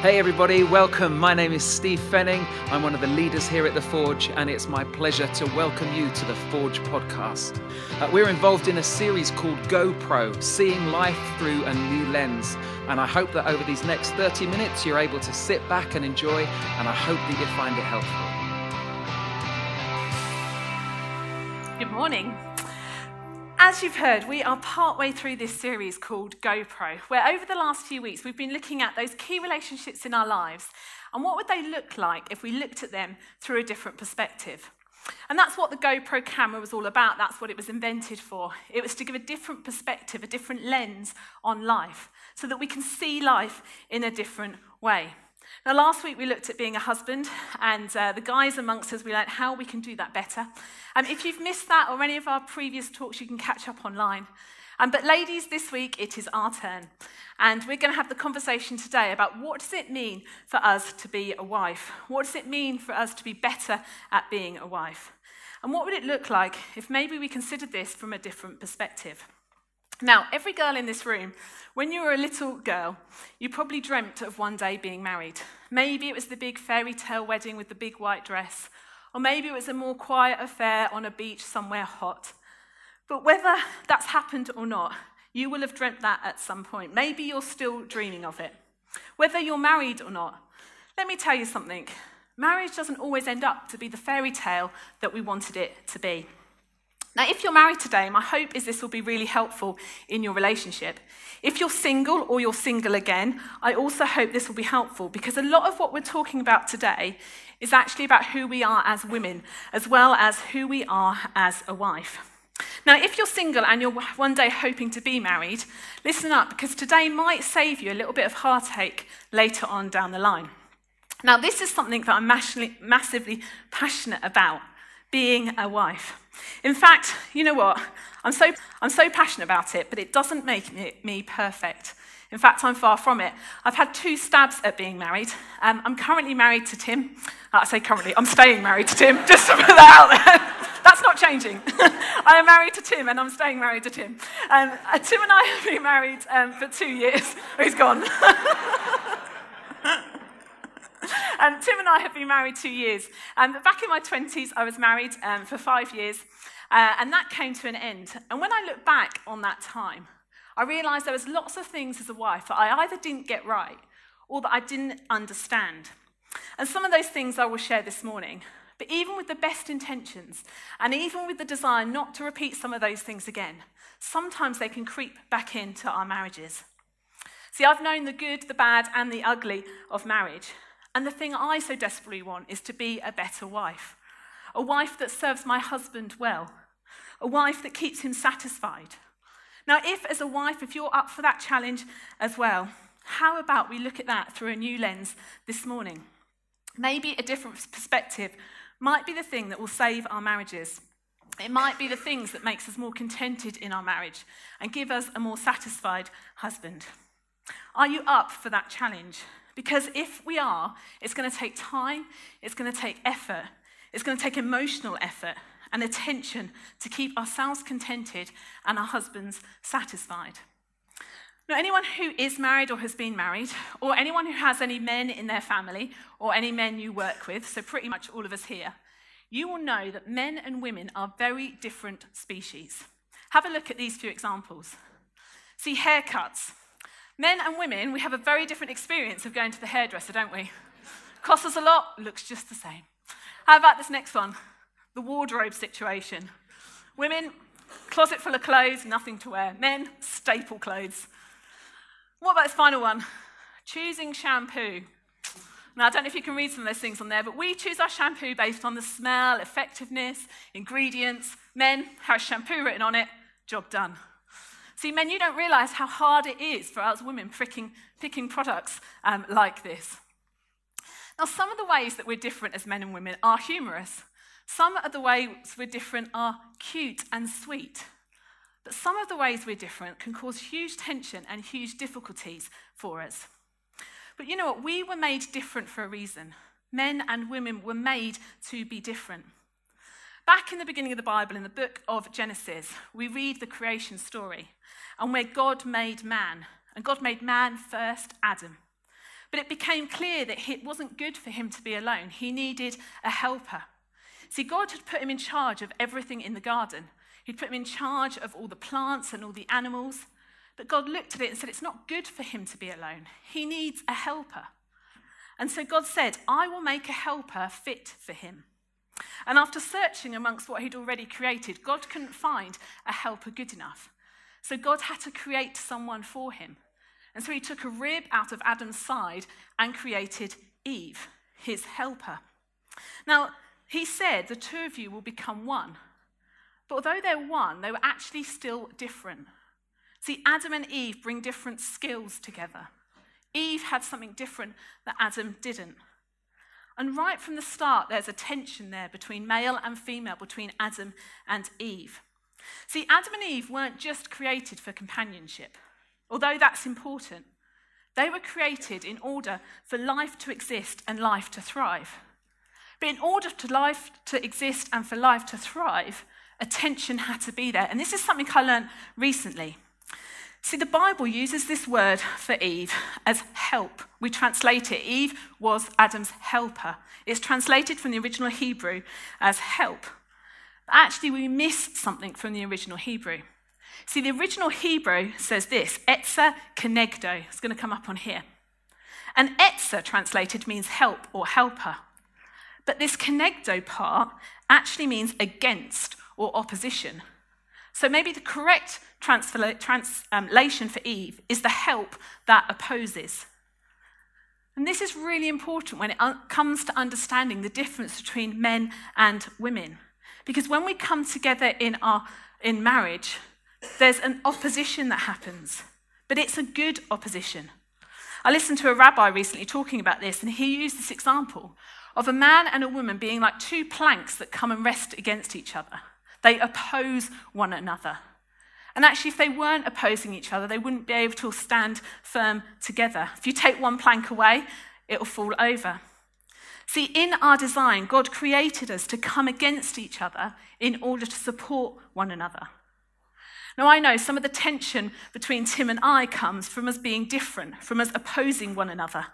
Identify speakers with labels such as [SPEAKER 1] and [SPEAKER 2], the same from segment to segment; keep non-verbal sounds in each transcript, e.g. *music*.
[SPEAKER 1] Hey, everybody, welcome. My name is Steve Fenning. I'm one of the leaders here at The Forge, and it's my pleasure to welcome you to the Forge podcast. Uh, we're involved in a series called GoPro, Seeing Life Through a New Lens. And I hope that over these next 30 minutes, you're able to sit back and enjoy, and I hope that you find it helpful.
[SPEAKER 2] Good morning. As you've heard, we are partway through this series called GoPro, where over the last few weeks we've been looking at those key relationships in our lives and what would they look like if we looked at them through a different perspective. And that's what the GoPro camera was all about. That's what it was invented for. It was to give a different perspective, a different lens on life, so that we can see life in a different way. Now, last week we looked at being a husband, and uh, the guys amongst us, we learned how we can do that better. Um, if you've missed that or any of our previous talks, you can catch up online. Um, but ladies, this week it is our turn. And we're going to have the conversation today about what does it mean for us to be a wife? What does it mean for us to be better at being a wife? And what would it look like if maybe we considered this from a different perspective? Now, every girl in this room, when you were a little girl, you probably dreamt of one day being married. Maybe it was the big fairy tale wedding with the big white dress, or maybe it was a more quiet affair on a beach somewhere hot. But whether that's happened or not, you will have dreamt that at some point. Maybe you're still dreaming of it. Whether you're married or not, let me tell you something. Marriage doesn't always end up to be the fairy tale that we wanted it to be. Now, if you're married today, my hope is this will be really helpful in your relationship. If you're single or you're single again, I also hope this will be helpful because a lot of what we're talking about today is actually about who we are as women, as well as who we are as a wife. Now, if you're single and you're one day hoping to be married, listen up because today might save you a little bit of heartache later on down the line. Now, this is something that I'm massively passionate about being a wife. In fact, you know what? I'm so, I'm so passionate about it, but it doesn't make me, me perfect. In fact, I'm far from it. I've had two stabs at being married. Um, I'm currently married to Tim. Uh, I say currently, I'm staying married to Tim, *laughs* just to put that out there. *laughs* That's not changing. *laughs* I am married to Tim, and I'm staying married to Tim. Um, uh, Tim and I have been married um, for two years. He's gone. And *laughs* Tim and I have been married two years. Um, back in my 20s, I was married um, for five years, uh, and that came to an end. And when I look back on that time, I realised there was lots of things as a wife that I either didn't get right or that I didn't understand. And some of those things I will share this morning. But even with the best intentions, and even with the desire not to repeat some of those things again, sometimes they can creep back into our marriages. See, I've known the good, the bad, and the ugly of marriage. And the thing I so desperately want is to be a better wife. A wife that serves my husband well. A wife that keeps him satisfied. Now, if as a wife, if you're up for that challenge as well, how about we look at that through a new lens this morning? Maybe a different perspective might be the thing that will save our marriages. It might be the things that makes us more contented in our marriage and give us a more satisfied husband. Are you up for that challenge? Because if we are, it's going to take time, it's going to take effort, it's going to take emotional effort and attention to keep ourselves contented and our husbands satisfied. Now, anyone who is married or has been married, or anyone who has any men in their family, or any men you work with, so pretty much all of us here, you will know that men and women are very different species. Have a look at these few examples. See, haircuts. Men and women, we have a very different experience of going to the hairdresser, don't we? Costs us a lot, looks just the same. How about this next one? The wardrobe situation. Women, closet full of clothes, nothing to wear. Men, staple clothes. What about this final one? Choosing shampoo. Now, I don't know if you can read some of those things on there, but we choose our shampoo based on the smell, effectiveness, ingredients. Men, has shampoo written on it, job done. See, men, you don't realize how hard it is for us women picking, picking products um, like this. Now, some of the ways that we're different as men and women are humorous. Some of the ways we're different are cute and sweet. But some of the ways we're different can cause huge tension and huge difficulties for us. But you know what? We were made different for a reason. Men and women were made to be different. Back in the beginning of the Bible, in the book of Genesis, we read the creation story and where God made man. And God made man first, Adam. But it became clear that it wasn't good for him to be alone. He needed a helper. See, God had put him in charge of everything in the garden. He'd put him in charge of all the plants and all the animals. But God looked at it and said, It's not good for him to be alone. He needs a helper. And so God said, I will make a helper fit for him. And after searching amongst what he'd already created, God couldn't find a helper good enough. So God had to create someone for him. And so he took a rib out of Adam's side and created Eve, his helper. Now, he said, The two of you will become one. But although they're one, they were actually still different. See, Adam and Eve bring different skills together. Eve had something different that Adam didn't. And right from the start, there's a tension there between male and female, between Adam and Eve. See, Adam and Eve weren't just created for companionship, although that's important. They were created in order for life to exist and life to thrive. But in order for life to exist and for life to thrive, a tension had to be there. And this is something I learned recently. See, the Bible uses this word for Eve as help. We translate it. Eve was Adam's helper. It's translated from the original Hebrew as help. But actually, we miss something from the original Hebrew. See, the original Hebrew says this Etzer kenegdo. It's going to come up on here. And Etzer translated means help or helper. But this kenegdo part actually means against or opposition. So maybe the correct translation um, for Eve is the help that opposes. And this is really important when it comes to understanding the difference between men and women. Because when we come together in, our, in marriage, there's an opposition that happens, but it's a good opposition. I listened to a rabbi recently talking about this, and he used this example of a man and a woman being like two planks that come and rest against each other. They oppose one another. And actually, if they weren't opposing each other, they wouldn't be able to stand firm together. If you take one plank away, it'll fall over. See, in our design, God created us to come against each other in order to support one another. Now, I know some of the tension between Tim and I comes from us being different, from us opposing one another.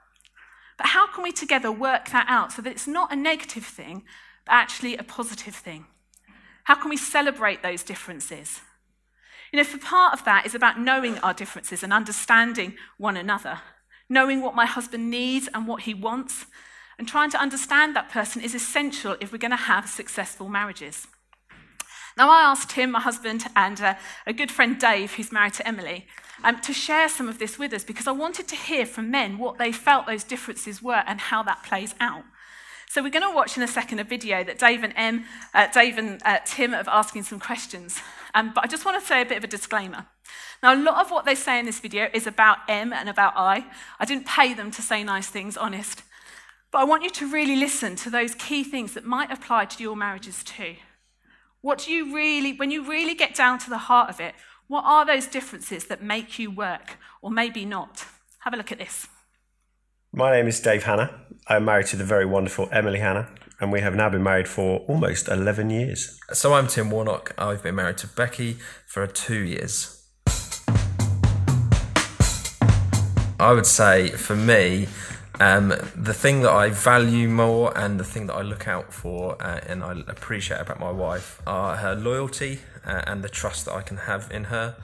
[SPEAKER 2] But how can we together work that out so that it's not a negative thing, but actually a positive thing? How can we celebrate those differences? You know, for part of that is about knowing our differences and understanding one another, knowing what my husband needs and what he wants, and trying to understand that person is essential if we're going to have successful marriages. Now, I asked him, my husband, and uh, a good friend Dave, who's married to Emily, um, to share some of this with us because I wanted to hear from men what they felt those differences were and how that plays out. So we're going to watch in a second a video that Dave and Em, uh, Dave and uh, Tim are asking some questions. Um, but I just want to say a bit of a disclaimer. Now, a lot of what they say in this video is about Em and about I. I didn't pay them to say nice things, honest. But I want you to really listen to those key things that might apply to your marriages too. What do you really, when you really get down to the heart of it, what are those differences that make you work or maybe not? Have a look at this.
[SPEAKER 3] My name is Dave Hanna. I'm married to the very wonderful Emily Hannah, and we have now been married for almost 11 years.
[SPEAKER 4] So I'm Tim Warnock. I've been married to Becky for two years. I would say for me, um, the thing that I value more and the thing that I look out for uh, and I appreciate about my wife are her loyalty uh, and the trust that I can have in her.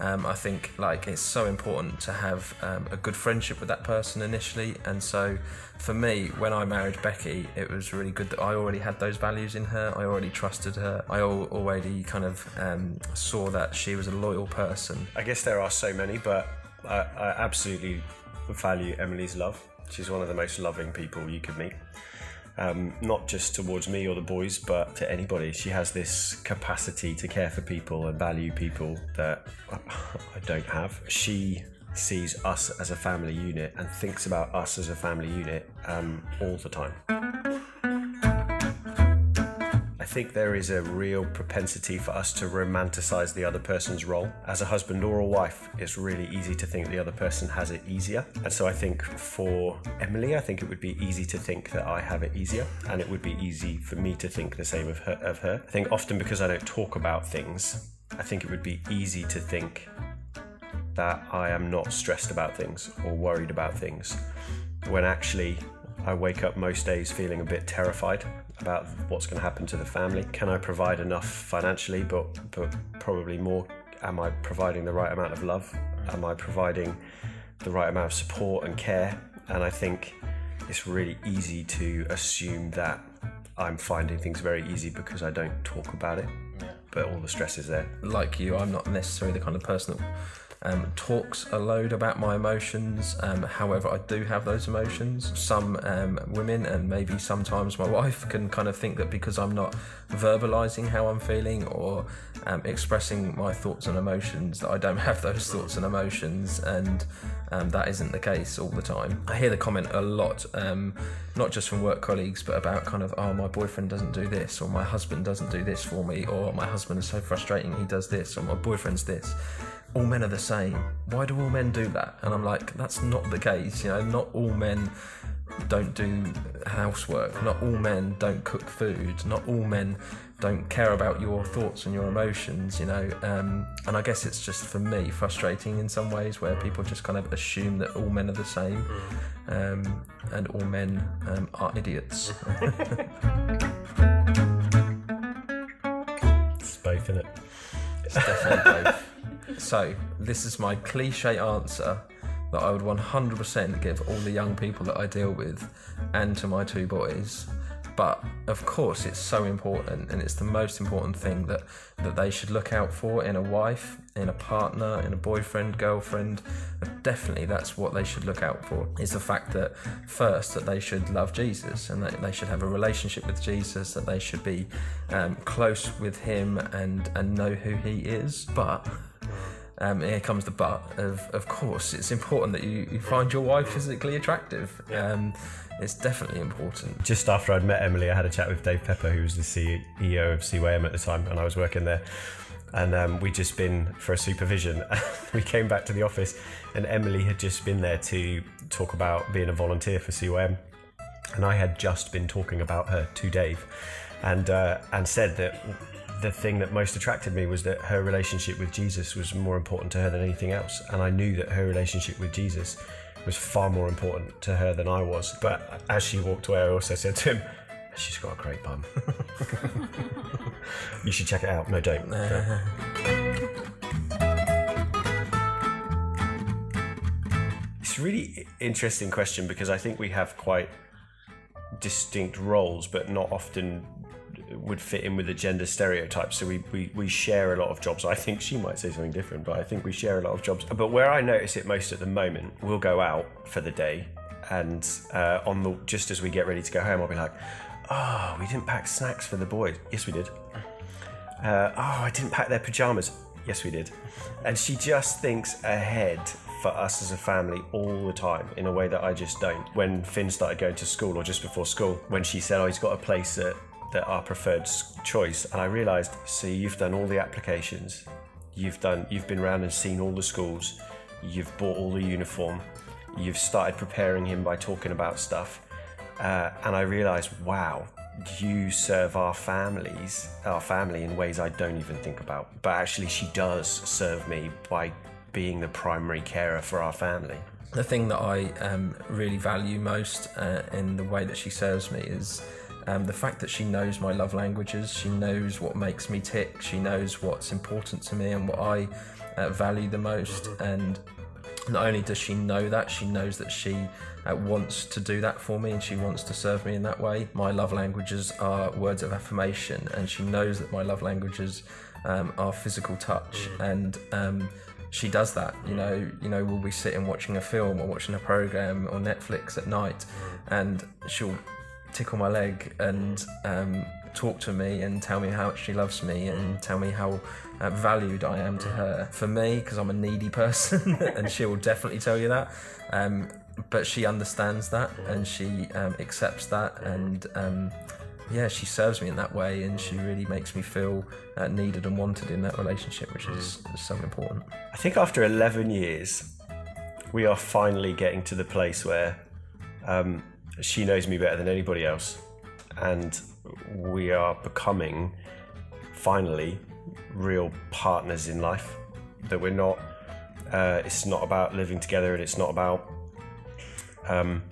[SPEAKER 4] Um, I think like it's so important to have um, a good friendship with that person initially, and so for me, when I married Becky, it was really good that I already had those values in her. I already trusted her. I already kind of um, saw that she was a loyal person.
[SPEAKER 3] I guess there are so many, but I, I absolutely value Emily's love. She's one of the most loving people you could meet um, not just towards me or the boys, but to anybody. She has this capacity to care for people and value people that I don't have. She sees us as a family unit and thinks about us as a family unit um, all the time think there is a real propensity for us to romanticize the other person's role. As a husband or a wife, it's really easy to think the other person has it easier. And so I think for Emily, I think it would be easy to think that I have it easier. And it would be easy for me to think the same of her. Of her. I think often because I don't talk about things, I think it would be easy to think that I am not stressed about things or worried about things. when actually I wake up most days feeling a bit terrified about what's going to happen to the family. Can I provide enough financially, but but probably more? Am I providing the right amount of love? Am I providing the right amount of support and care? And I think it's really easy to assume that I'm finding things very easy because I don't talk about it. But all the stress is there.
[SPEAKER 4] Like you, I'm not necessarily the kind of person that um, talks a load about my emotions. Um, however, I do have those emotions. Some um, women, and maybe sometimes my wife, can kind of think that because I'm not verbalizing how I'm feeling or um, expressing my thoughts and emotions, that I don't have those thoughts and emotions, and um, that isn't the case all the time. I hear the comment a lot, um, not just from work colleagues, but about kind of, oh, my boyfriend doesn't do this, or my husband doesn't do this for me, or my husband is so frustrating, he does this, or my boyfriend's this all men are the same. Why do all men do that? And I'm like, that's not the case. You know, not all men don't do housework. Not all men don't cook food. Not all men don't care about your thoughts and your emotions. You know, um, and I guess it's just for me frustrating in some ways where people just kind of assume that all men are the same, um, and all men um, are idiots.
[SPEAKER 3] It's both, isn't it?
[SPEAKER 4] It's definitely both. So, this is my cliche answer that I would 100% give all the young people that I deal with and to my two boys. But of course, it's so important, and it's the most important thing that, that they should look out for in a wife, in a partner, in a boyfriend, girlfriend. Definitely, that's what they should look out for. Is the fact that first that they should love Jesus and that they should have a relationship with Jesus, that they should be um, close with Him and and know who He is. But um, here comes the but of, of course it's important that you, you find your wife physically attractive um, it's definitely important
[SPEAKER 3] Just after I'd met Emily, I had a chat with Dave Pepper, who was the CEO of CYM at the time, and I was working there. And um, we'd just been for a supervision. *laughs* we came back to the office, and Emily had just been there to talk about being a volunteer for CYM. And I had just been talking about her to Dave, and uh, and said that the thing that most attracted me was that her relationship with Jesus was more important to her than anything else. And I knew that her relationship with Jesus was far more important to her than I was. But as she walked away, I also said to him, She's got a great bum. *laughs* you should check it out. No, don't. It's a really interesting question because I think we have quite distinct roles, but not often would fit in with the gender stereotypes. So we, we, we share a lot of jobs. I think she might say something different, but I think we share a lot of jobs. But where I notice it most at the moment, we'll go out for the day, and uh, on the just as we get ready to go home, I'll be like, "Oh, we didn't pack snacks for the boys. Yes, we did. Uh, oh, I didn't pack their pajamas. Yes, we did." And she just thinks ahead for us as a family all the time in a way that I just don't. When Finn started going to school, or just before school, when she said, "Oh, he's got a place at that our preferred choice," and I realised, see, you've done all the applications, you've done, you've been around and seen all the schools, you've bought all the uniform, you've started preparing him by talking about stuff, uh, and I realised, wow. You serve our families, our family in ways I don't even think about. But actually, she does serve me by being the primary carer for our family.
[SPEAKER 4] the thing that I um, really value most uh, in the way that she serves me is um, the fact that she knows my love languages. She knows what makes me tick. She knows what's important to me and what I uh, value the most. And not only does she know that, she knows that she uh, wants to do that for me and she wants to serve me in that way. My love languages are words of affirmation, and she knows that my love languages um, are physical touch. And um, she does that. You know, you know, we'll be sitting watching a film or watching a program or Netflix at night, and she'll tickle my leg and um, talk to me and tell me how much she loves me and tell me how uh, valued I am to her. For me, because I'm a needy person, *laughs* and she will definitely tell you that. Um, but she understands that and she um, accepts that and um, yeah, she serves me in that way and she really makes me feel uh, needed and wanted in that relationship, which is, is so important.
[SPEAKER 3] I think after 11 years, we are finally getting to the place where um, she knows me better than anybody else, and we are becoming finally real partners in life. That we're not. Uh, it's not about living together, and it's not about um,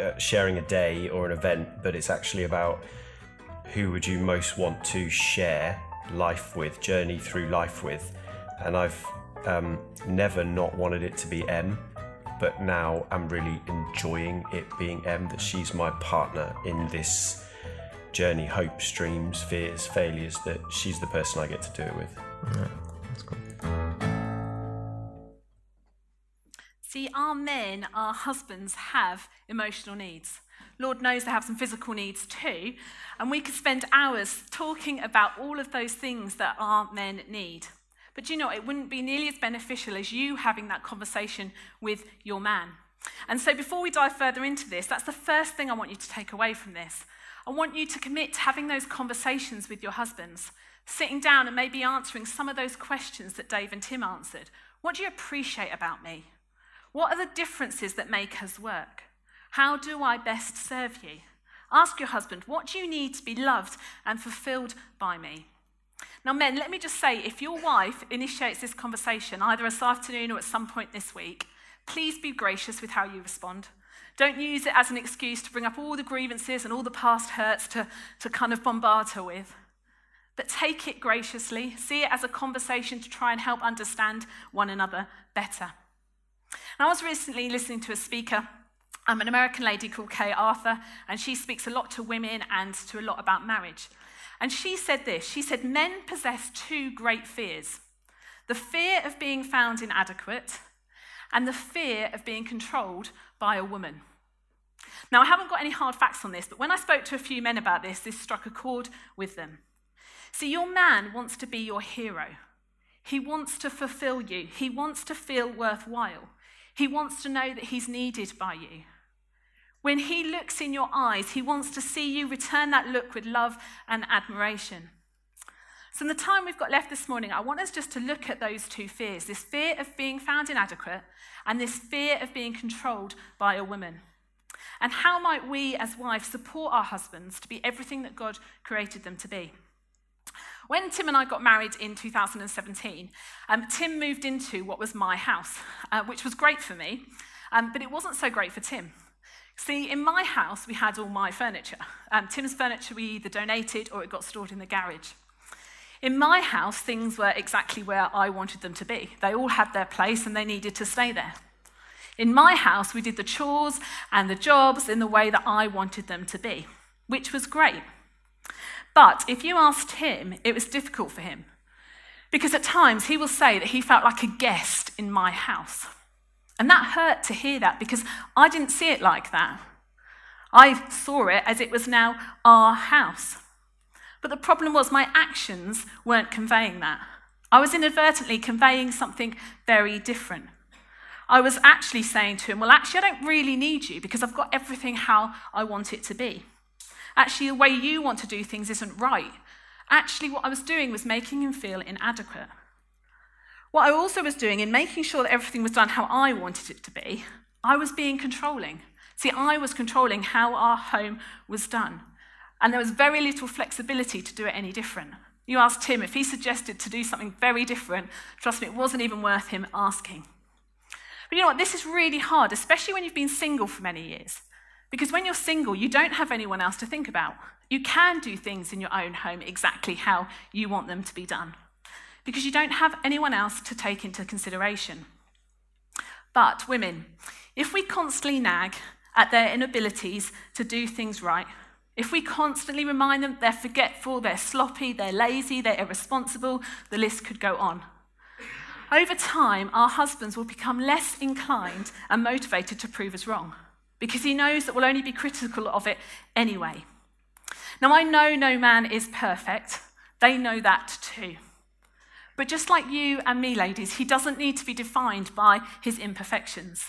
[SPEAKER 3] uh, sharing a day or an event, but it's actually about who would you most want to share life with, journey through life with. And I've um, never not wanted it to be Em, but now I'm really enjoying it being Em, that she's my partner in this journey, hopes, dreams, fears, failures, that she's the person I get to do it with.
[SPEAKER 4] Yeah, that's cool.
[SPEAKER 2] See, our men, our husbands, have emotional needs. Lord knows they have some physical needs too. And we could spend hours talking about all of those things that our men need. But you know, it wouldn't be nearly as beneficial as you having that conversation with your man. And so, before we dive further into this, that's the first thing I want you to take away from this. I want you to commit to having those conversations with your husbands, sitting down and maybe answering some of those questions that Dave and Tim answered. What do you appreciate about me? What are the differences that make us work? How do I best serve you? Ask your husband, what do you need to be loved and fulfilled by me? Now, men, let me just say if your wife initiates this conversation, either this afternoon or at some point this week, please be gracious with how you respond. Don't use it as an excuse to bring up all the grievances and all the past hurts to, to kind of bombard her with. But take it graciously, see it as a conversation to try and help understand one another better. Now, I was recently listening to a speaker I'm an American lady called Kay Arthur, and she speaks a lot to women and to a lot about marriage. And she said this She said, Men possess two great fears the fear of being found inadequate, and the fear of being controlled by a woman. Now, I haven't got any hard facts on this, but when I spoke to a few men about this, this struck a chord with them. See, your man wants to be your hero. He wants to fulfill you. He wants to feel worthwhile. He wants to know that he's needed by you. When he looks in your eyes, he wants to see you return that look with love and admiration. So, in the time we've got left this morning, I want us just to look at those two fears this fear of being found inadequate and this fear of being controlled by a woman. And how might we, as wives, support our husbands to be everything that God created them to be? When Tim and I got married in 2017, um, Tim moved into what was my house, uh, which was great for me, um, but it wasn't so great for Tim. See, in my house, we had all my furniture. Um, Tim's furniture we either donated or it got stored in the garage. In my house, things were exactly where I wanted them to be. They all had their place and they needed to stay there. In my house, we did the chores and the jobs in the way that I wanted them to be, which was great. But if you asked him, it was difficult for him. Because at times he will say that he felt like a guest in my house. And that hurt to hear that because I didn't see it like that. I saw it as it was now our house. But the problem was my actions weren't conveying that. I was inadvertently conveying something very different. I was actually saying to him, Well, actually, I don't really need you because I've got everything how I want it to be. Actually, the way you want to do things isn't right. Actually, what I was doing was making him feel inadequate. What I also was doing in making sure that everything was done how I wanted it to be, I was being controlling. See, I was controlling how our home was done. And there was very little flexibility to do it any different. You asked Tim if he suggested to do something very different, trust me, it wasn't even worth him asking. But you know what? This is really hard, especially when you've been single for many years. Because when you're single, you don't have anyone else to think about. You can do things in your own home exactly how you want them to be done because you don't have anyone else to take into consideration. But, women, if we constantly nag at their inabilities to do things right, if we constantly remind them they're forgetful, they're sloppy, they're lazy, they're irresponsible, the list could go on. Over time, our husbands will become less inclined and motivated to prove us wrong because he knows that we'll only be critical of it anyway. Now, I know no man is perfect, they know that too. But just like you and me, ladies, he doesn't need to be defined by his imperfections.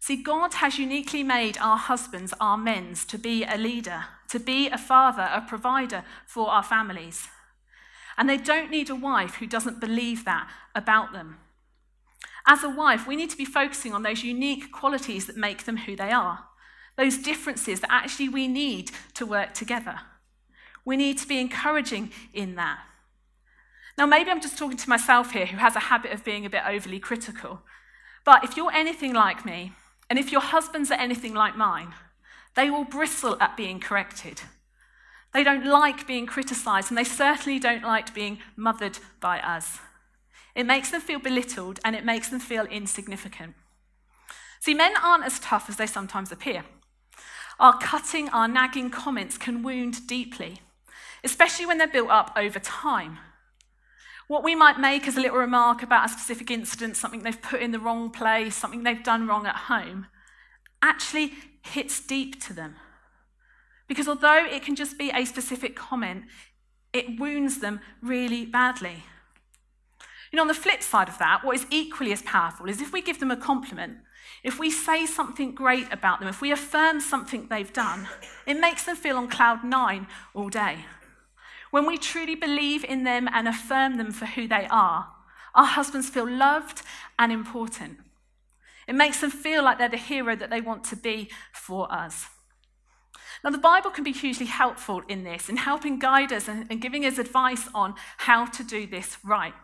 [SPEAKER 2] See, God has uniquely made our husbands, our men's, to be a leader, to be a father, a provider for our families. And they don't need a wife who doesn't believe that about them. As a wife, we need to be focusing on those unique qualities that make them who they are, those differences that actually we need to work together. We need to be encouraging in that. Now, maybe I'm just talking to myself here who has a habit of being a bit overly critical. But if you're anything like me, And if your husbands are anything like mine, they will bristle at being corrected. They don't like being criticized, and they certainly don't like being mothered by us. It makes them feel belittled and it makes them feel insignificant. See, men aren't as tough as they sometimes appear. Our cutting, our nagging comments can wound deeply, especially when they're built up over time. What we might make as a little remark about a specific incident, something they've put in the wrong place, something they've done wrong at home, actually hits deep to them. Because although it can just be a specific comment, it wounds them really badly. You know, on the flip side of that, what is equally as powerful is if we give them a compliment, if we say something great about them, if we affirm something they've done, it makes them feel on cloud nine all day. When we truly believe in them and affirm them for who they are, our husbands feel loved and important. It makes them feel like they're the hero that they want to be for us. Now, the Bible can be hugely helpful in this, in helping guide us and, and giving us advice on how to do this right.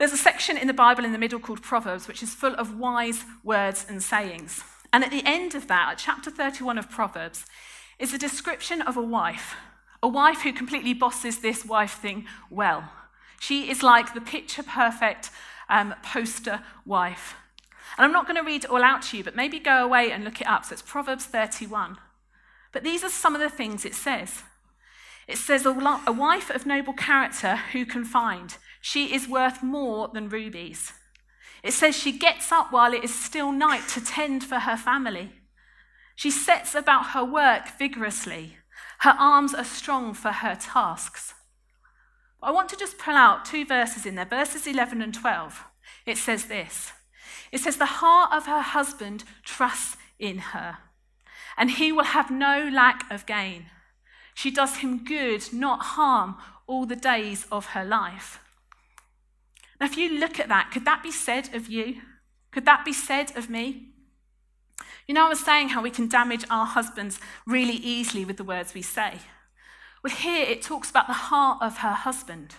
[SPEAKER 2] There's a section in the Bible in the middle called Proverbs, which is full of wise words and sayings. And at the end of that, at chapter 31 of Proverbs, is a description of a wife, a wife who completely bosses this wife thing well. She is like the picture perfect um, poster wife. And I'm not going to read it all out to you, but maybe go away and look it up. So it's Proverbs 31. But these are some of the things it says. It says, A wife of noble character who can find? She is worth more than rubies. It says she gets up while it is still night to tend for her family. She sets about her work vigorously. Her arms are strong for her tasks. I want to just pull out two verses in there, verses 11 and 12. It says this It says, The heart of her husband trusts in her and he will have no lack of gain. She does him good, not harm, all the days of her life. Now, if you look at that, could that be said of you? Could that be said of me? You know, I was saying how we can damage our husbands really easily with the words we say. Well, here it talks about the heart of her husband,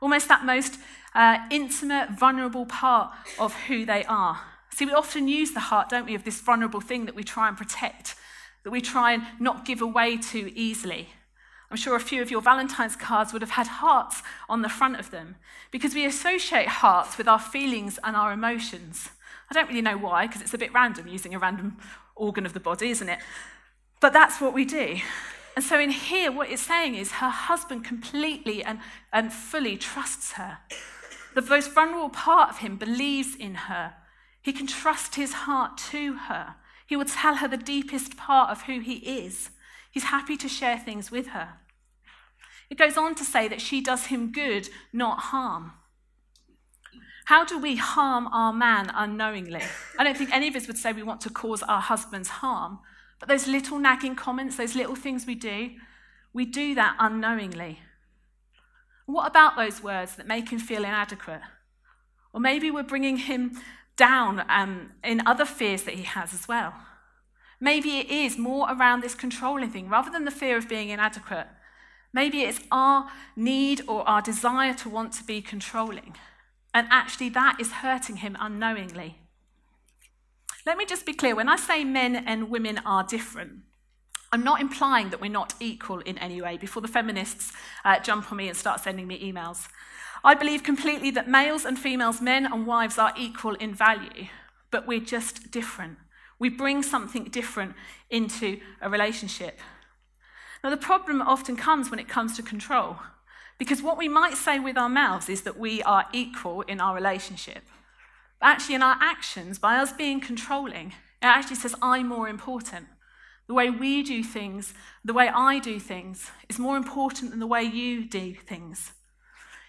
[SPEAKER 2] almost that most uh, intimate, vulnerable part of who they are. See, we often use the heart, don't we, of this vulnerable thing that we try and protect, that we try and not give away too easily. I'm sure a few of your Valentine's cards would have had hearts on the front of them because we associate hearts with our feelings and our emotions. I don't really know why, because it's a bit random using a random organ of the body, isn't it? But that's what we do. And so in here, what it's saying is her husband completely and, and fully trusts her. The most vulnerable part of him believes in her he can trust his heart to her. He will tell her the deepest part of who he is. He's happy to share things with her. It goes on to say that she does him good, not harm. How do we harm our man unknowingly? I don't think any of us would say we want to cause our husbands harm, but those little nagging comments, those little things we do, we do that unknowingly. What about those words that make him feel inadequate? Or maybe we're bringing him down um, in other fears that he has as well. Maybe it is more around this controlling thing rather than the fear of being inadequate. Maybe it's our need or our desire to want to be controlling. And actually, that is hurting him unknowingly. Let me just be clear when I say men and women are different, I'm not implying that we're not equal in any way before the feminists uh, jump on me and start sending me emails. I believe completely that males and females, men and wives, are equal in value, but we're just different. We bring something different into a relationship. Now, the problem often comes when it comes to control, because what we might say with our mouths is that we are equal in our relationship. But actually, in our actions, by us being controlling, it actually says, I'm more important. The way we do things, the way I do things, is more important than the way you do things.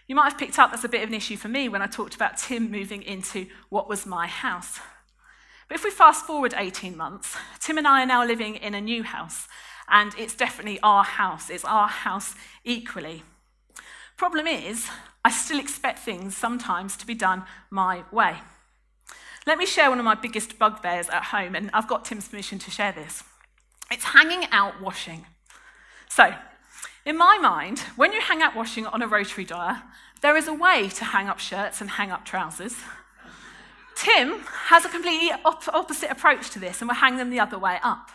[SPEAKER 2] You might have picked up that's a bit of an issue for me when I talked about Tim moving into what was my house. But if we fast forward 18 months, Tim and I are now living in a new house, and it's definitely our house. It's our house equally. Problem is, I still expect things sometimes to be done my way. Let me share one of my biggest bugbears at home, and I've got Tim's permission to share this. It's hanging out washing. So, in my mind, when you hang out washing on a rotary dryer, there is a way to hang up shirts and hang up trousers. Tim has a completely op- opposite approach to this and will hang them the other way up.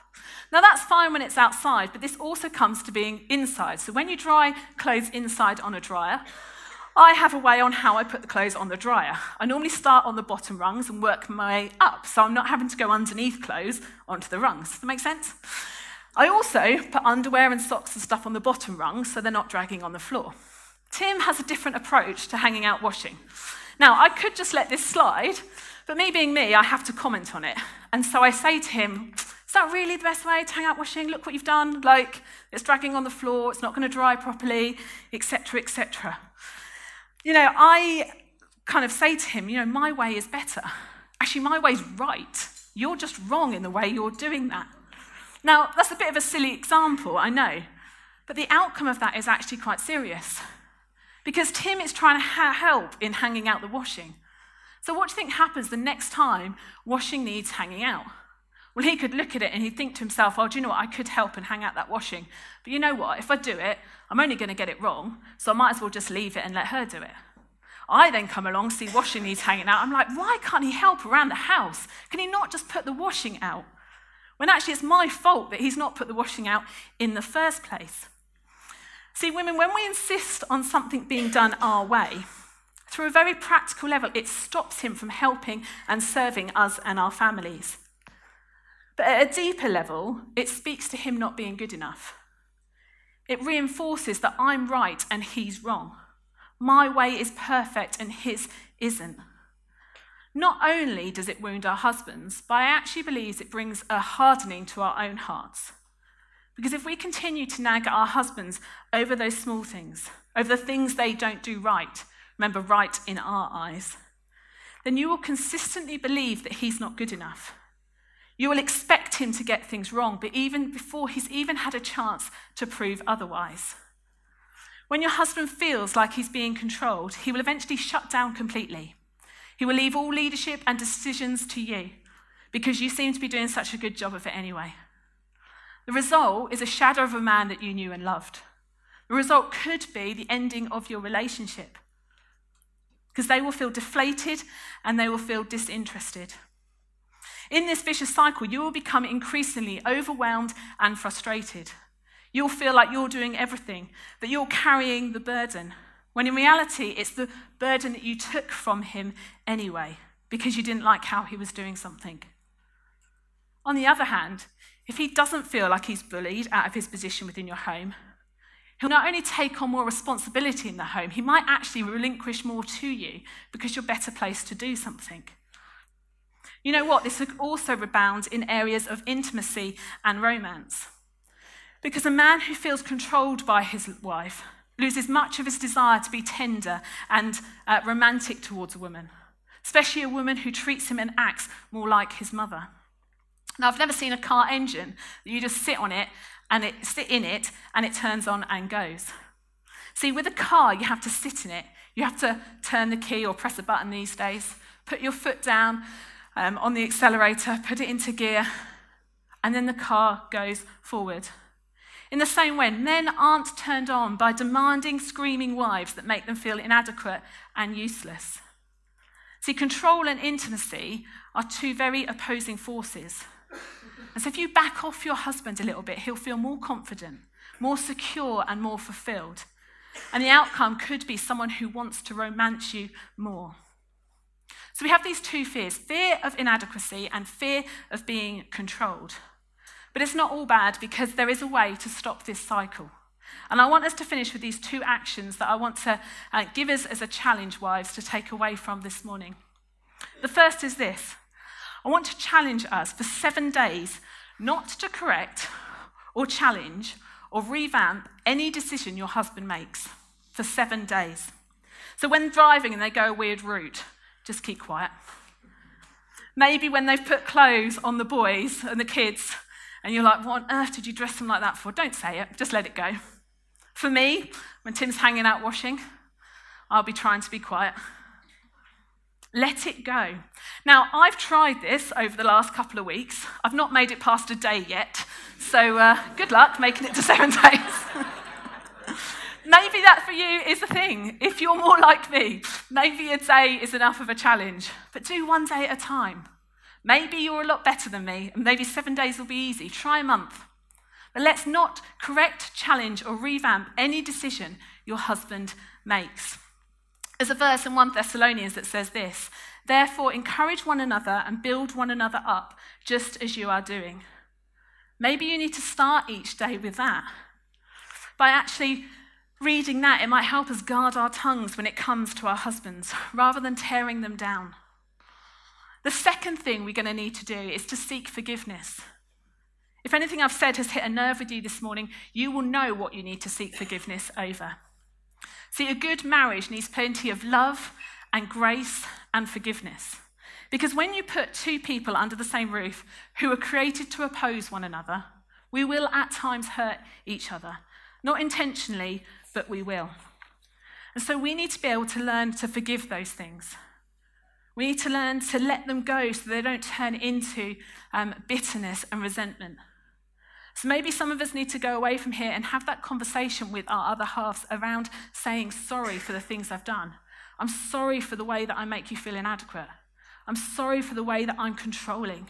[SPEAKER 2] Now, that's fine when it's outside, but this also comes to being inside. So, when you dry clothes inside on a dryer, I have a way on how I put the clothes on the dryer. I normally start on the bottom rungs and work my way up, so I'm not having to go underneath clothes onto the rungs. Does that make sense? I also put underwear and socks and stuff on the bottom rungs so they're not dragging on the floor. Tim has a different approach to hanging out washing. Now, I could just let this slide, but me being me, I have to comment on it. And so I say to him, Is that really the best way to hang out washing? Look what you've done. Like, it's dragging on the floor, it's not going to dry properly, etc., etc. You know, I kind of say to him, You know, my way is better. Actually, my way's right. You're just wrong in the way you're doing that. Now, that's a bit of a silly example, I know, but the outcome of that is actually quite serious. Because Tim is trying to ha- help in hanging out the washing. So, what do you think happens the next time washing needs hanging out? Well, he could look at it and he'd think to himself, oh, do you know what? I could help and hang out that washing. But you know what? If I do it, I'm only going to get it wrong, so I might as well just leave it and let her do it. I then come along, see washing needs hanging out. I'm like, why can't he help around the house? Can he not just put the washing out? When actually it's my fault that he's not put the washing out in the first place. See, women, when we insist on something being done our way, through a very practical level, it stops him from helping and serving us and our families. But at a deeper level, it speaks to him not being good enough. It reinforces that I'm right and he's wrong. My way is perfect and his isn't. Not only does it wound our husbands, but I actually believe it brings a hardening to our own hearts. Because if we continue to nag at our husbands over those small things, over the things they don't do right, remember, right in our eyes, then you will consistently believe that he's not good enough. You will expect him to get things wrong, but even before he's even had a chance to prove otherwise. When your husband feels like he's being controlled, he will eventually shut down completely. He will leave all leadership and decisions to you because you seem to be doing such a good job of it anyway. The result is a shadow of a man that you knew and loved. The result could be the ending of your relationship because they will feel deflated and they will feel disinterested. In this vicious cycle, you will become increasingly overwhelmed and frustrated. You'll feel like you're doing everything, that you're carrying the burden, when in reality, it's the burden that you took from him anyway, because you didn't like how he was doing something. On the other hand, if he doesn't feel like he's bullied out of his position within your home, he'll not only take on more responsibility in the home, he might actually relinquish more to you because you're better placed to do something. You know what? This could also rebound in areas of intimacy and romance. Because a man who feels controlled by his wife loses much of his desire to be tender and uh, romantic towards a woman, especially a woman who treats him and acts more like his mother. Now, I've never seen a car engine that you just sit on it and it sit in it and it turns on and goes. See, with a car, you have to sit in it. You have to turn the key or press a button these days, put your foot down um, on the accelerator, put it into gear, and then the car goes forward. In the same way, men aren't turned on by demanding, screaming wives that make them feel inadequate and useless. See, control and intimacy are two very opposing forces. And so if you back off your husband a little bit, he'll feel more confident, more secure, and more fulfilled. And the outcome could be someone who wants to romance you more. So we have these two fears fear of inadequacy and fear of being controlled. But it's not all bad because there is a way to stop this cycle. And I want us to finish with these two actions that I want to uh, give us as a challenge, wives, to take away from this morning. The first is this I want to challenge us for seven days not to correct or challenge or revamp any decision your husband makes for seven days. So when driving and they go a weird route, just keep quiet. Maybe when they've put clothes on the boys and the kids, and you're like, what on earth did you dress them like that for? Don't say it, just let it go. For me, when Tim's hanging out washing, I'll be trying to be quiet. Let it go. Now, I've tried this over the last couple of weeks. I've not made it past a day yet, so uh, good luck making it to seven *laughs* days. maybe that for you is the thing. If you're more like me, maybe a day is enough of a challenge, but do one day at a time. Maybe you're a lot better than me, and maybe seven days will be easy. Try a month. But let's not correct, challenge, or revamp any decision your husband makes. There's a verse in 1 Thessalonians that says this Therefore, encourage one another and build one another up, just as you are doing. Maybe you need to start each day with that. By actually reading that, it might help us guard our tongues when it comes to our husbands, rather than tearing them down. The second thing we're going to need to do is to seek forgiveness. If anything I've said has hit a nerve with you this morning, you will know what you need to seek forgiveness over. See, a good marriage needs plenty of love and grace and forgiveness. Because when you put two people under the same roof who are created to oppose one another, we will at times hurt each other. Not intentionally, but we will. And so we need to be able to learn to forgive those things. We need to learn to let them go so they don't turn into um, bitterness and resentment. So maybe some of us need to go away from here and have that conversation with our other halves around saying sorry for the things I've done. I'm sorry for the way that I make you feel inadequate. I'm sorry for the way that I'm controlling.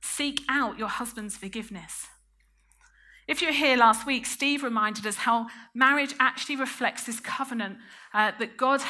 [SPEAKER 2] Seek out your husband's forgiveness. If you were here last week, Steve reminded us how marriage actually reflects this covenant uh, that God